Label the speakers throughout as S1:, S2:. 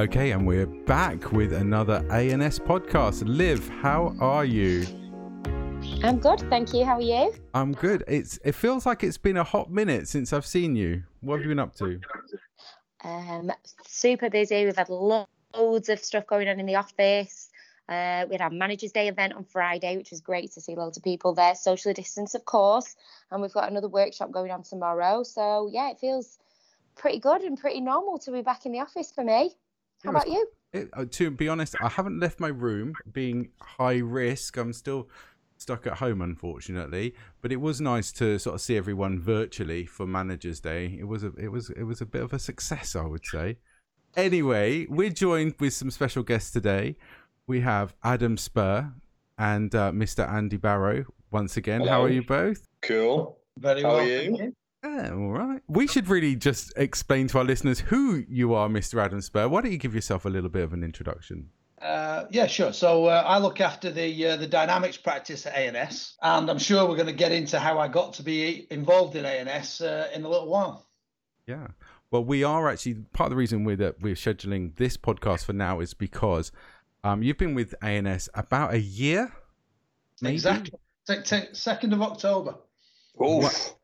S1: Okay, and we're back with another ANS podcast. Liv, how are you?
S2: I'm good, thank you. How are you?
S1: I'm good. It's it feels like it's been a hot minute since I've seen you. What have you been up to?
S2: Um, super busy. We've had loads of stuff going on in the office. Uh, we had our Managers Day event on Friday, which was great to see loads of people there, socially distance, of course. And we've got another workshop going on tomorrow. So yeah, it feels pretty good and pretty normal to be back in the office for me. How about you?
S1: It, uh, to be honest, I haven't left my room. Being high risk, I'm still stuck at home, unfortunately. But it was nice to sort of see everyone virtually for Managers Day. It was a it was it was a bit of a success, I would say. Anyway, we're joined with some special guests today. We have Adam Spurr and uh, Mr. Andy Barrow once again. How are you both?
S3: Cool.
S4: Very
S3: How
S4: well.
S3: are you?
S1: Yeah, all right. We should really just explain to our listeners who you are, Mr. Adam Spurr. Why don't you give yourself a little bit of an introduction?
S4: Uh, yeah, sure. So uh, I look after the uh, the dynamics practice at ANS, and I'm sure we're going to get into how I got to be involved in ANS uh, in a little while.
S1: Yeah. Well, we are actually part of the reason we're that we're scheduling this podcast for now is because um, you've been with ANS about a year. Maybe?
S4: Exactly. Take, take, second of October.
S3: Oof.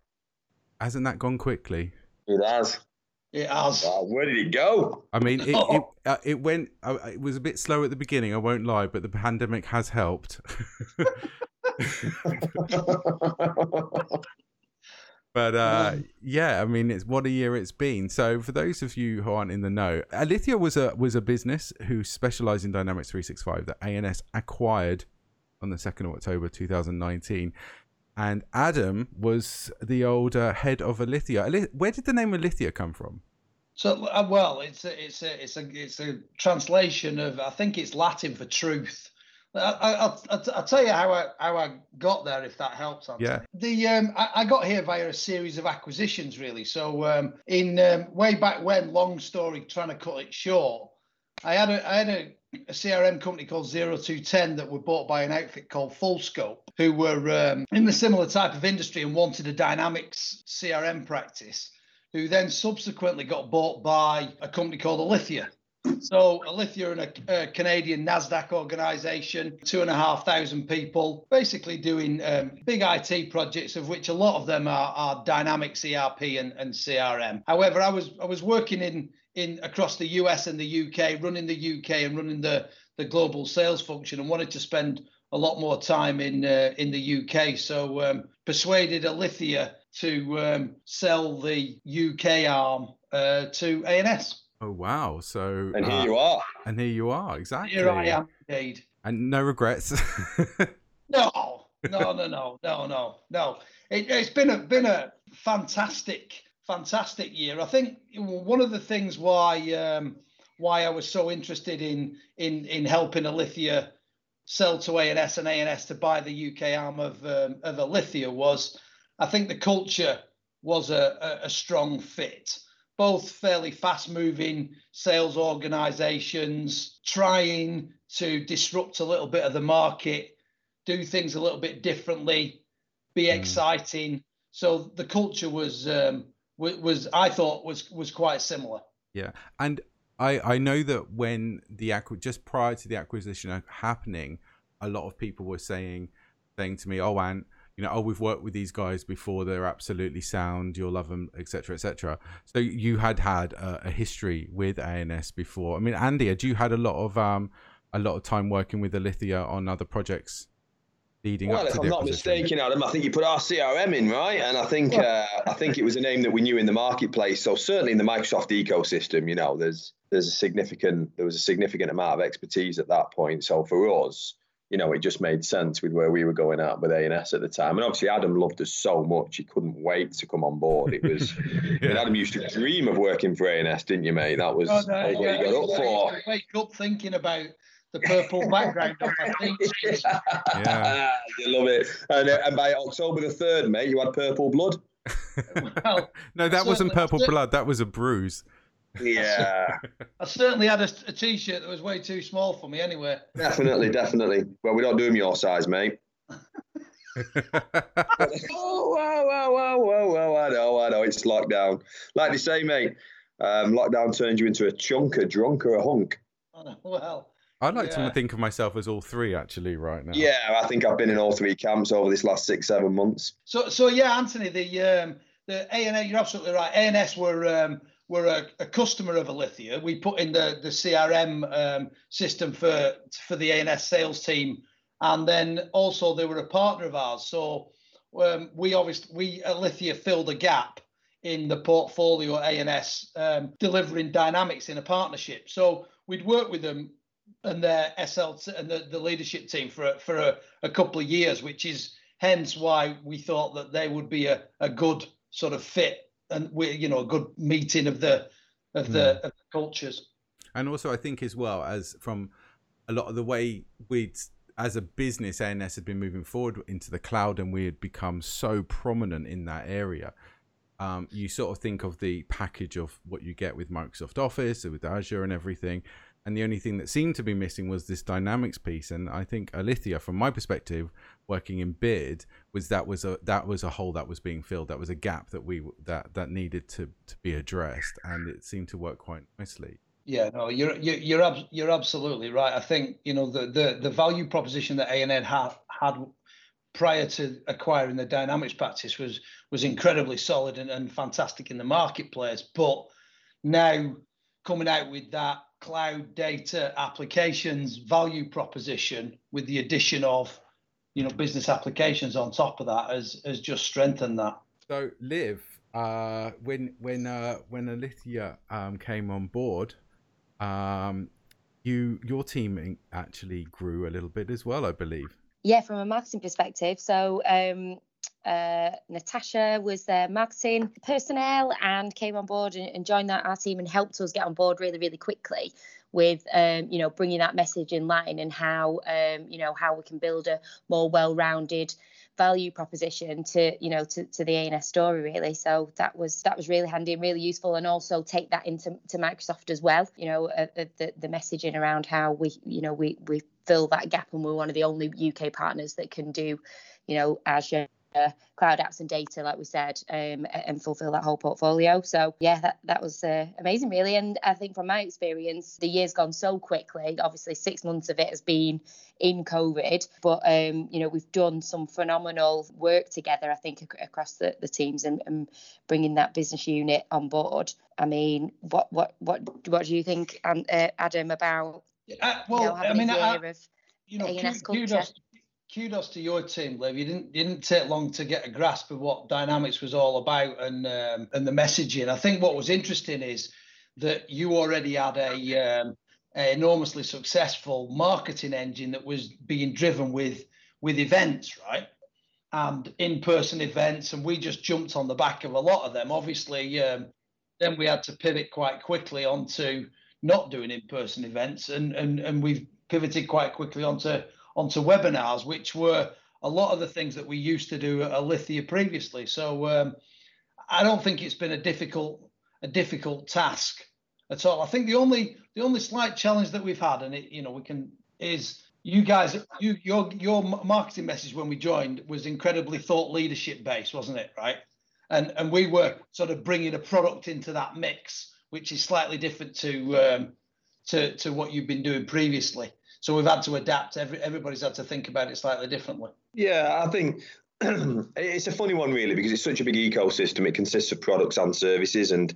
S1: Hasn't that gone quickly?
S3: It has.
S4: It has.
S3: Wow, where did it go?
S1: I mean, it it, uh, it went. Uh, it was a bit slow at the beginning. I won't lie, but the pandemic has helped. But uh, yeah, I mean, it's what a year it's been. So for those of you who aren't in the know, Alithya was a was a business who specialised in Dynamics 365 that ANS acquired on the second of October 2019. And Adam was the old uh, head of Alithya. Where did the name Alithya come from?
S4: So uh, well, it's a, it's a it's a it's a translation of I think it's Latin for truth. I, I, I'll, I'll, I'll tell you how I how I got there if that helps. Anthony.
S1: Yeah.
S4: The um, I, I got here via a series of acquisitions, really. So um, in um, way back when, long story, trying to cut it short, I had a I had a, a CRM company called Zero Two Ten that were bought by an outfit called Fullscope, who were um, in the similar type of industry and wanted a dynamics CRM practice who then subsequently got bought by a company called Alithya. So Alithya and a, a Canadian NASDAQ organization, two and a half thousand people, basically doing um, big IT projects, of which a lot of them are, are Dynamics ERP and, and CRM. However, I was I was working in in across the US and the UK, running the UK and running the the global sales function, and wanted to spend a lot more time in uh, in the UK. So um, persuaded Alithya to um, sell the UK arm uh, to ANS.
S1: Oh wow! So
S3: And
S1: uh,
S3: here you are.
S1: and here you are exactly.
S4: Here I am, indeed.
S1: and no regrets.
S4: No, no, no, no, no, no, no. It, it's been a been a fantastic, fantastic year. I think one of the things why um, why I was so interested in in in helping Alithya sell to ANS and ANS to buy the UK arm of um, of Alithya was I think the culture was a, a, a strong fit. Both fairly fast moving sales organizations trying to disrupt a little bit of the market do things a little bit differently, be
S1: Mm.
S4: exciting. So the culture was um, was, was I thought was was quite similar.
S1: Yeah, and I I know that when the just prior to the acquisition happening, a lot of people were saying saying to me, "Oh, Ant, you know, oh, we've worked with these guys before. They're absolutely sound. You'll love them, etc., etc." So you had had a, a history with ANS before. I mean, Andy, had you had a lot of um a lot of time working with Alithya on other projects leading
S3: Well,
S1: up
S3: if I'm not mistaken, Adam, I think you put our CRM in, right? And I think uh, I think it was a name that we knew in the marketplace. So certainly in the Microsoft ecosystem, you know, there's there's a significant there was a significant amount of expertise at that point. So for us, you know, it just made sense with where we were going at with ANS at the time. And obviously, Adam loved us so much he couldn't wait to come on board. It was and Adam used to dream of working for ANS, didn't you, mate? That was,
S4: God,
S3: that was
S4: uh,
S3: what
S4: yeah,
S3: you got
S4: I
S3: up for.
S4: Wake up thinking about the purple background on my feet.
S1: Yeah.
S3: you love it. And, uh, and by October the 3rd, mate, you had purple blood.
S4: Well,
S1: no, that wasn't purple blood. That was a bruise.
S3: Yeah,
S4: I certainly had a, a t-shirt that was way too small for me anyway.
S3: definitely, definitely. Well, we don't do them your size, mate. oh, wow, wow, wow, wow, wow, I know, I know, it's lockdown. Like they say, mate, um, lockdown turns you into a chunk, a drunk, or a hunk.
S4: Well,
S1: I'd like
S4: Yeah.
S1: to think of myself as all three actually right now.
S3: Yeah, I think I've been in all three camps over this last six, seven months.
S4: So, so yeah, Anthony, the um, the ANS, you're absolutely right. ANS were um, were a, a customer of Alithya. We put in the the CRM um, system for for the ANS sales team, and then also they were a partner of ours. So um, we obviously we Alithya filled a gap in the portfolio ANS, um, delivering dynamics in a partnership. So we'd worked with them and their SLT and the, the leadership team for a, for a, a couple of years, which is hence why we thought that they would be a, a good sort of fit and we you know a good meeting of the of the, of the cultures.
S1: and also I think as well as from a lot of the way we'd as a business ANS had been moving forward into the cloud and we had become so prominent in that area. Um, you sort of think of the package of what you get with Microsoft Office, with Azure and everything. And the only thing that seemed to be missing was this dynamics piece. And I think Alithya, from my perspective, working in bid, was that was a that was a hole that was being filled. That was a gap that we that that needed to to be addressed, and it seemed to work quite nicely.
S4: Yeah, no, you're you're you're, ab- you're absolutely right. I think you know the the, the value proposition that ANN had had prior to acquiring the Dynamics practice was was incredibly solid and, and fantastic in the marketplace. But now coming out with that cloud data applications value proposition with the addition of you know business applications on top of that has has just strengthened that.
S1: So, Liv, uh, when when uh, when Alithya um, came on board, um, you your team actually grew a little bit as well, I believe.
S2: Yeah, from a marketing perspective. So um, uh, Natasha was their marketing personnel and came on board and, and joined that our team and helped us get on board really, really quickly with um, you know bringing that message in line and how um, you know how we can build a more well-rounded value proposition to you know to, to the ANS story really. So that was that was really handy and really useful and also take that into to Microsoft as well you know uh, the the messaging around how we you know we we fill that gap and we're one of the only UK partners that can do you know Azure cloud apps and data like we said um, and fulfill that whole portfolio. So yeah that, that was uh, amazing really. And i think from my experience the year's gone so quickly. Obviously six months of it has been in covid but um, you know we've done some phenomenal work together i think ac- across the, the teams and, and bringing that business unit on board. I mean what what what what do you think um, uh, adam about
S4: Uh,
S2: you know,
S4: I
S2: having
S4: mean, I,
S2: of
S4: you know, kudos,
S2: culture.
S4: Kudos to your team, Liv. You didn't you didn't take long to get a grasp of what Dynamics was all about and um, and the messaging. I think what was interesting is that you already had a, um, a enormously successful marketing engine that was being driven with with events, right? And in-person events, and we just jumped on the back of a lot of them. Obviously, um, then we had to pivot quite quickly onto not doing in-person events, and and and we've pivoted quite quickly onto onto webinars, which were a lot of the things that we used to do at Alithya previously. So um, I don't think it's been a difficult a difficult task at all. I think the only the only slight challenge that we've had, and it you know we can is you guys you your your marketing message when we joined was incredibly thought leadership based, wasn't it? Right, and and we were sort of bringing a product into that mix, which is slightly different to um, to to what you've been doing previously. So we've had to adapt. Every, everybody's had to think about it slightly differently.
S3: Yeah, I think it's a funny one really because it's such a big ecosystem. It consists of products and services, and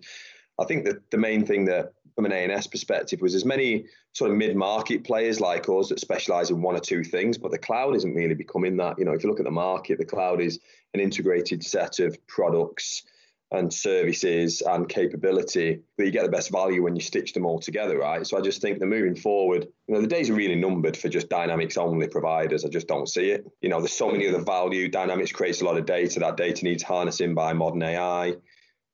S3: I think that the main thing that from an ANS perspective was as many sort of mid-market players like us that specialize in one or two things, but the cloud isn't really becoming that. You know, if you look at the market, the cloud is an integrated set of products and services and capability, but you get the best value when you stitch them all together, right? So I just think that moving forward, you know, the days are really numbered for just Dynamics only providers. I just don't see it. You know, there's so many other value. Dynamics creates a lot of data. That data needs harnessing by modern AI.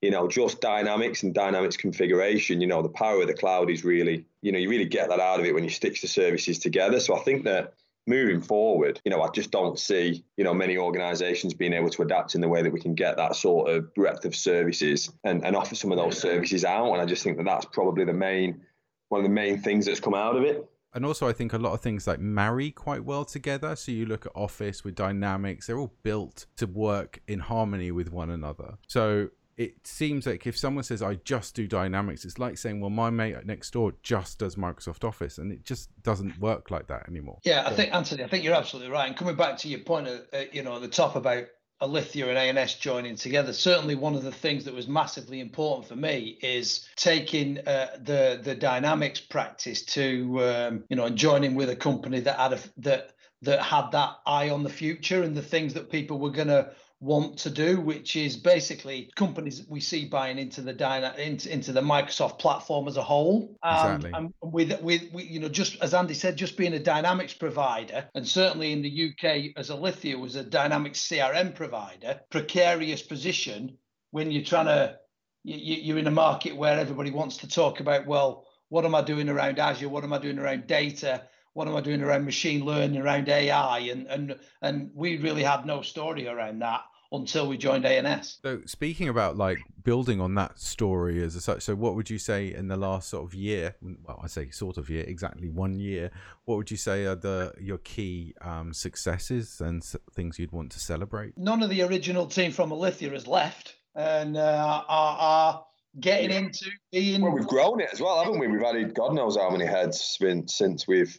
S3: You know, just Dynamics and Dynamics configuration, you know, the power of the cloud is really, you know, you really get that out of it when you stitch the services together. So I think that moving forward, you know, I just don't see, you know, many organizations being able to adapt in the way that we can get that sort of breadth of services and, and offer some of those services out. And I just think that that's probably the main, one of the main things that's come out of it.
S1: and also I think a lot of things like marry quite well together. So you look at Office with Dynamics; they're all built to work in harmony with one another. So it seems like if someone says I just do Dynamics, it's like saying, well, my mate next door just does Microsoft Office, and it just doesn't work like that anymore.
S4: Yeah, I think Anthony, I think you're absolutely right. And coming back to your point, uh, you know, at the top about Alithya and ANS joining together. Certainly, one of the things that was massively important for me is taking uh, the the dynamics practice to um, you know and joining with a company that had a, that that had that eye on the future and the things that people were going to want to do, which is basically companies we see buying into the Dyna, into, into the Microsoft platform as a whole.
S1: Um, exactly.
S4: And with with you know, just as Andy said, just being a Dynamics provider, and certainly in the UK as Alithya was a Dynamics CRM provider, precarious position when you're trying to you, you're in a market where everybody wants to talk about well, what am I doing around Azure? What am I doing around data? What am I doing around machine learning, around AI, and and and we really had no story around that until we joined ANS.
S1: So speaking about like building on that story as such, so what would you say in the last sort of year? Well, I say sort of year, exactly one year. What would you say are the your key um, successes and things you'd want to celebrate?
S4: None of the original team from Alithya has left, and uh, are, are getting into being.
S3: Well, we've grown it as well, haven't we? We've added God knows how many heads since we've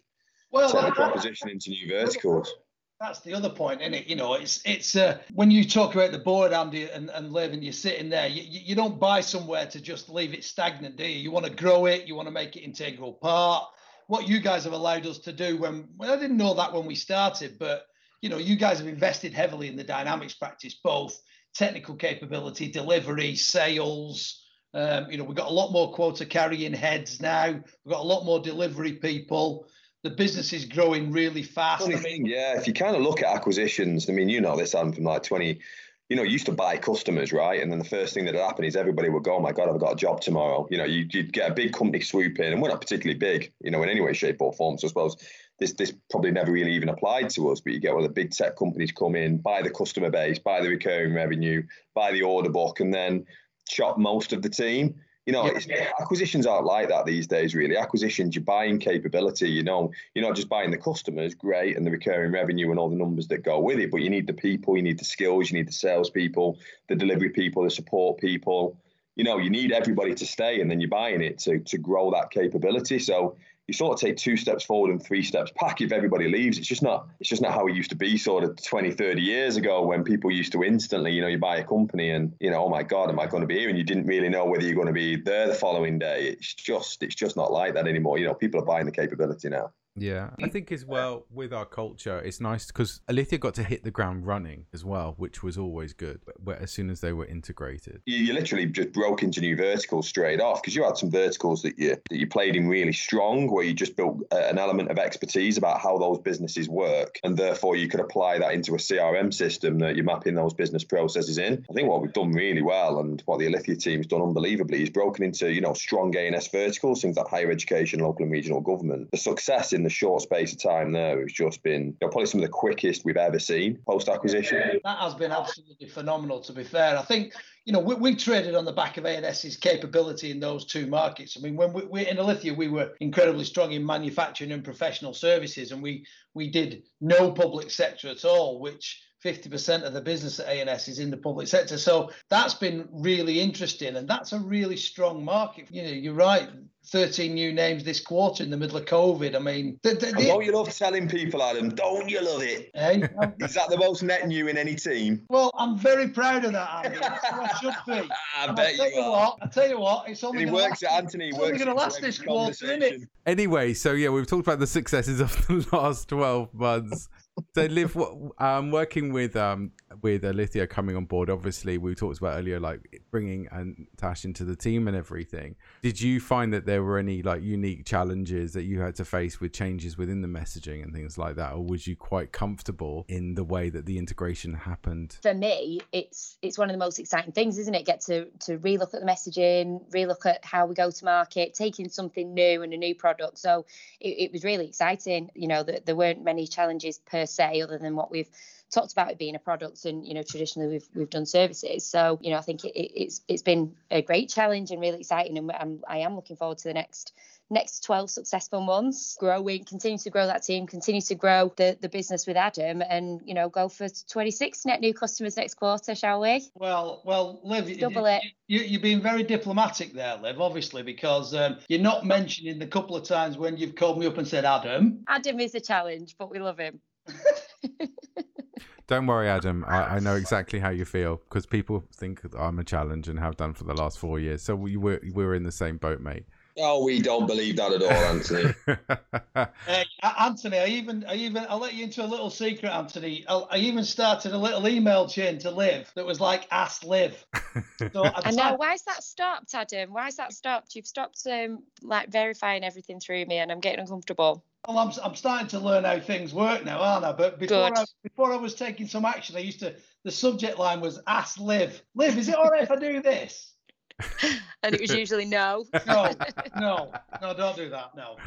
S3: well, take the proposition into new verticals.
S4: That's the other point, isn't it? You know, it's it's uh, when you talk about the board, Andy, and, and Liv, and you're sitting there, you, you don't buy somewhere to just leave it stagnant, do you? You want to grow it, you want to make it integral part. What you guys have allowed us to do when well, I didn't know that when we started, but you know, you guys have invested heavily in the dynamics practice, both technical capability, delivery, sales. Um, you know, we've got a lot more quota carrying heads now. We've got a lot more delivery people the business is growing really fast.
S3: Funny thing, yeah. If you kind of look at acquisitions, I mean, you know this, Adam, from like 20, you know, you used to buy customers, right? And then the first thing that would happen is everybody would go, oh my God, I've got a job tomorrow. You know, you, would get a big company swoop in, and we're not particularly big, you know, in any way, shape, or form. So I suppose this this probably never really even applied to us, but you get all the big tech companies come in, buy the customer base, buy the recurring revenue, buy the order book, and then chop most of the team. You know, yeah. acquisitions aren't like that these days, really. Acquisitions, you're buying capability, you know, you're not just buying the customers, great, and the recurring revenue and all the numbers that go with it, but you need the people, you need the skills, you need the salespeople, the delivery people, the support people. You know, you need everybody to stay, and then you're buying it to, to grow that capability. So you sort of take two steps forward and three steps back if everybody leaves. It's just not it's just not how it used to be sort of 20, 30 years ago when people used to instantly, you know, you buy a company and, you know, oh my God, am I going to be here? And you didn't really know whether you're going to be there the following day. It's just it's just not like that anymore. You know, people are buying the capability now.
S1: Yeah, I think as well with our culture, it's nice because Alithya got to hit the ground running as well, which was always good. As soon as they were integrated,
S3: you, you literally just broke into new verticals straight off because you had some verticals that you that you played in really strong, where you just built an element of expertise about how those businesses work, and therefore you could apply that into a CRM system that you're mapping those business processes in. I think what we've done really well, and what the Alithya team's done unbelievably, is broken into you know strong ANS verticals, things like higher education, local and regional government. The success in the short space of time there has just been you know, probably some of the quickest we've ever seen post acquisition.
S4: That has been absolutely phenomenal, to be fair. I think, you know, we, we traded on the back of ANS's capability in those two markets. I mean, when we, we in Alithya, we were incredibly strong in manufacturing and professional services, and we we did no public sector at all, which 50% of the business at ANS is in the public sector. So that's been really interesting. And that's a really strong market. You know, you're right. 13 new names this quarter in the middle of COVID. I mean,
S3: the, the, don't you love telling people, Adam? Don't you love it? Hey, Is that the most net new in any team?
S4: Well, I'm very proud of that, Andy. I should be.
S3: I bet you,
S4: you What, I tell you what, it's only
S3: going to last,
S4: Anthony it's only going to last this quarter, isn't it?
S1: Anyway, so yeah, we've talked about the successes of the last 12 months so Liv um working with um with Alithya coming on board obviously we talked about earlier like bringing and Tash into the team and everything. Did you find that there were any like unique challenges that you had to face with changes within the messaging and things like that? Or was you quite comfortable in the way that the integration happened?
S2: For me it's it's one of the most exciting things isn't it? Get to to relook at the messaging relook at how we go to market taking something new and a new product. So it, it was really exciting you know that there weren't many challenges per se other than what we've talked about it being a product and you know traditionally we've we've done services so you know i think it, it's it's been a great challenge and really exciting and I'm, i am looking forward to the next next 12 successful months, growing, continue to grow that team, continue to grow the, the business with Adam, and you know, go for 26 net new customers next quarter, shall we?
S4: Well, well, Liv,
S2: Double
S4: you,
S2: it.
S4: You, you're being very diplomatic there, Liv, obviously, because um, you're not mentioning the couple of times when you've called me up and said, Adam.
S2: Adam is a challenge, but we love him.
S1: Don't worry, Adam. I, I know exactly how you feel because people think I'm a challenge and have done for the last four years. So we were we're in the same boat, mate.
S3: Oh, we don't believe that at all, Anthony.
S4: Hey, Anthony, I even, I even, I'll let you into a little secret, Anthony. I, I even started a little email chain to Liv that was like "Ask Liv." So I
S2: I know.
S4: tried-
S2: Why's that stopped, Adam? Why Why's that stopped? You've stopped um, like verifying everything through me, and I'm getting uncomfortable.
S4: Well, I'm, I'm starting to learn how things work now, aren't I? But before
S2: Good.
S4: I, before I was taking some action, I used to. The subject line was "Ask Liv." Liv, is it all right if I do this?
S2: And it was usually no.
S4: No, no, no, don't do that. No.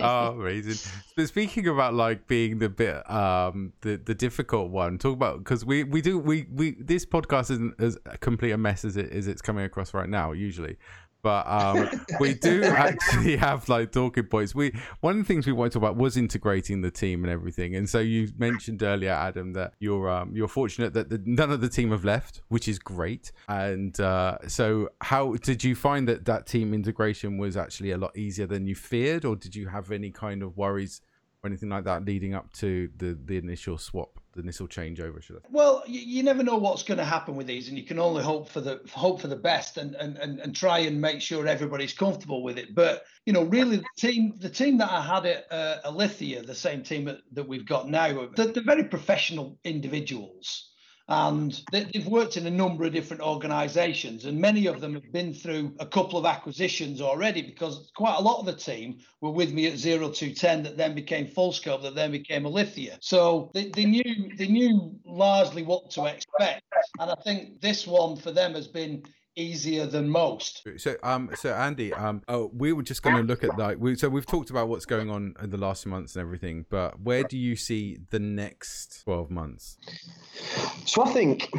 S1: oh, amazing! But speaking about like being the bit, um, the the difficult one, talk about because we we do we we this podcast isn't as complete a mess as it as it's coming across right now usually. But um, we do actually have like talking points. We one of the things we wanted to talk about was integrating the team and everything. And so you mentioned earlier, Adam, that you're um, you're fortunate that the, none of the team have left, which is great. And uh, so, how did you find that that team integration was actually a lot easier than you feared, or did you have any kind of worries or anything like that leading up to the the initial swap, initial changeover? Should I?
S4: Well, you, you never know what's going to happen with these, and you can only hope for the hope for the best, and and and, and try and make sure everybody's comfortable with it. But you know, really, the team the team that I had at uh, Alithya, the same team that, that we've got now, they're, they're very professional individuals. And they, they've worked in a number of different organisations, and many of them have been through a couple of acquisitions already. Because quite a lot of the team were with me at 0210, that then became Fullscope, that then became Alithya. So they, they knew they knew largely what to expect, and I think this one for them has been easier than most.
S1: So, um, so Andy, um, oh, we were just going to look at like, we, so we've talked about what's going on in the last few months and everything, but where do you see the next twelve months?
S3: So I think,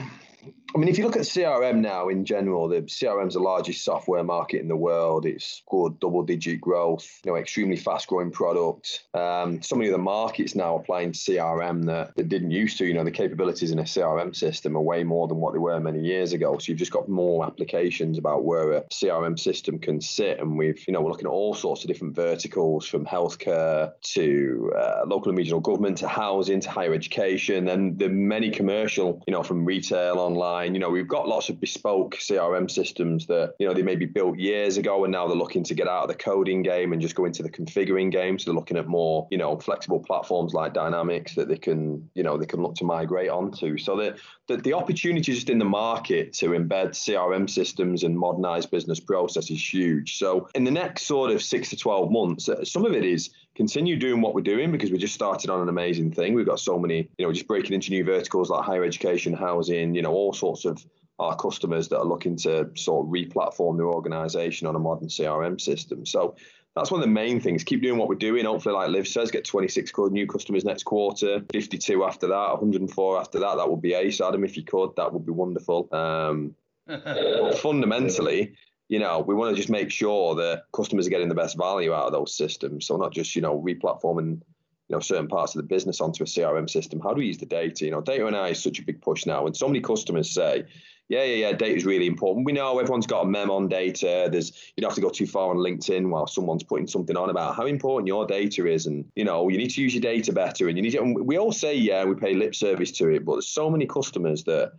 S3: I mean, if you look at CRM now in general, the CRM is the largest software market in the world. It's good double-digit growth, you know, extremely fast-growing product. Um, so many of the markets now applying CRM that, that didn't used to. You know, the capabilities in a CRM system are way more than what they were many years ago. So you've just got more applications about where a CRM system can sit, and we've, you know, we're looking at all sorts of different verticals from healthcare to uh, local and regional government to housing to higher education, and the many commercial, you know, from retail online. You know, we've got lots of bespoke CRM systems that, you know, they may be built years ago and now they're looking to get out of the coding game and just go into the configuring game. So they're looking at more, you know, flexible platforms like Dynamics that they can, you know, they can look to migrate onto. So the the, the opportunity just in the market to embed CRM systems and modernize business process is huge. So in the next sort of six to 12 months, uh, some of it is continue doing what we're doing because we just started on an amazing thing. We've got so many, you know, just breaking into new verticals like higher education, housing, you know, all sorts of our customers that are looking to sort of re-platform their organization on a modern CRM system. So that's one of the main things. Keep doing what we're doing. Hopefully, like Liv says, get 26 new customers next quarter, 52 after that, 104 after that. That would be ace, Adam, if you could. That would be wonderful. Um, but fundamentally, you know, we want to just make sure that customers are getting the best value out of those systems. So not just, you know, replatforming, you know, certain parts of the business onto a CRM system. How do we use the data? You know, data and AI is such a big push now. And so many customers say, yeah, yeah, yeah, data is really important. We know everyone's got a mem on data. There's you don't have to go too far on LinkedIn while someone's putting something on about how important your data is, and you know you need to use your data better. And you need to, we all say yeah, we pay lip service to it, but there's so many customers that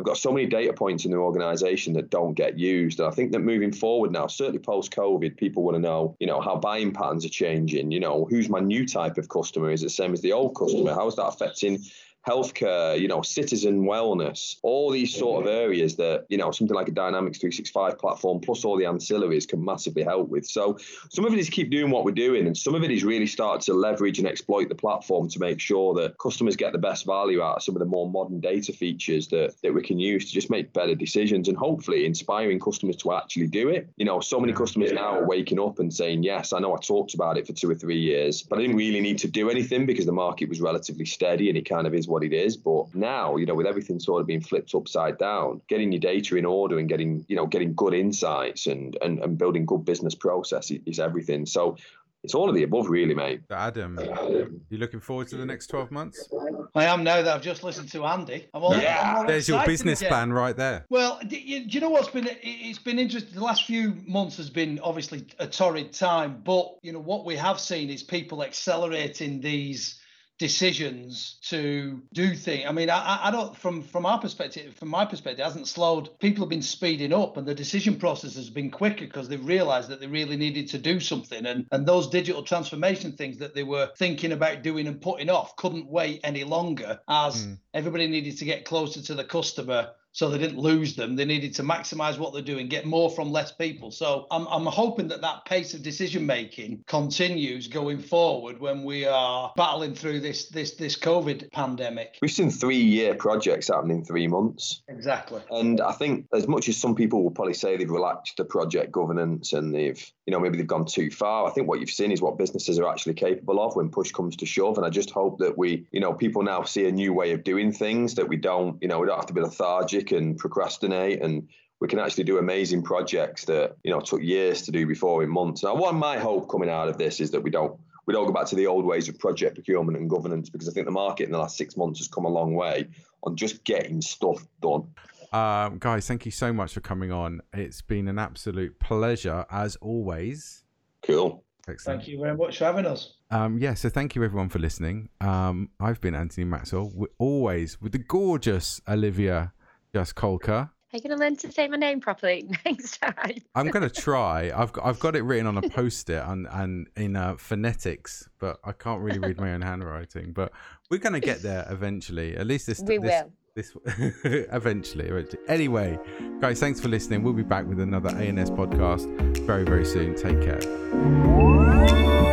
S3: have got so many data points in their organization that don't get used. And I think that moving forward now, certainly post COVID, people want to know, you know, how buying patterns are changing. You know, who's my new type of customer? Is it the same as the old customer? How is that affecting healthcare, you know, citizen wellness, all these sort of areas that, you know, something like a Dynamics 365 platform plus all the ancillaries can massively help with. So some of it is keep doing what we're doing, and some of it is really start to leverage and exploit the platform to make sure that customers get the best value out of some of the more modern data features that, that we can use to just make better decisions and hopefully inspiring customers to actually do it. You know, so many customers now are waking up and saying, Yes, I know I talked about it for two or three years, but I didn't really need to do anything because the market was relatively steady and it kind of is what it is. But now, you know, with everything sort of being flipped upside down, getting your data in order and getting, you know, getting good insights and and, and building good business process is everything. So it's all of the above, really, mate.
S1: Adam, you looking forward to the next 12 months?
S4: I am now that I've just listened to Andy.
S3: I'm all, yeah,
S1: I'm there's your business again. plan right there.
S4: Well, do you, do you, know what's been? It's been interesting. The last few months has been obviously a torrid time, but you know what we have seen is people accelerating these decisions to do things. I mean, I, I don't from from our perspective, from my perspective, it hasn't slowed. People have been speeding up, and the decision process has been quicker because they've realised that they really needed to do something, and and those digital transformation things that they were thinking about doing and putting off couldn't wait any longer as mm. everybody needed to get closer to the customer so they didn't lose them. They needed to maximize what they're doing, get more from less people. So I'm, I'm hoping that that pace of decision making continues going forward when we are battling through this this this COVID pandemic.
S3: We've seen three year projects happen in three months.
S4: Exactly.
S3: And I think as much as some people will probably say they've relaxed the project governance and they've you know maybe they've gone too far, I think what you've seen is what businesses are actually capable of when push comes to shove. And I just hope that we you know people now see a new way of doing things that we don't you know we don't have to be lethargic and procrastinate and we can actually do amazing projects that you know took years to do before in months. Now, one my hope coming out of this is that we don't we don't go back to the old ways of project procurement and governance because I think the market in the last six months has come a long way on just getting stuff done.
S1: Um, guys, thank you so much for coming on. It's been an absolute pleasure as always.
S3: Cool.
S4: Excellent. Thank you very much for having us.
S1: Um, yeah, so thank you everyone for listening. Um, I've been Anthony Maxwell, We're always with the gorgeous Olivia Jaskolka.
S2: Are you going to learn to say my name properly next time?
S1: I'm going to try. I've got, I've got it written on a post-it and, and in uh, phonetics, but I can't really read my own handwriting. But we're going to get there eventually. At least this.
S2: We
S1: this,
S2: will.
S1: This eventually, eventually. Anyway, guys, thanks for listening. We'll be back with another ANS podcast very, very soon. Take care.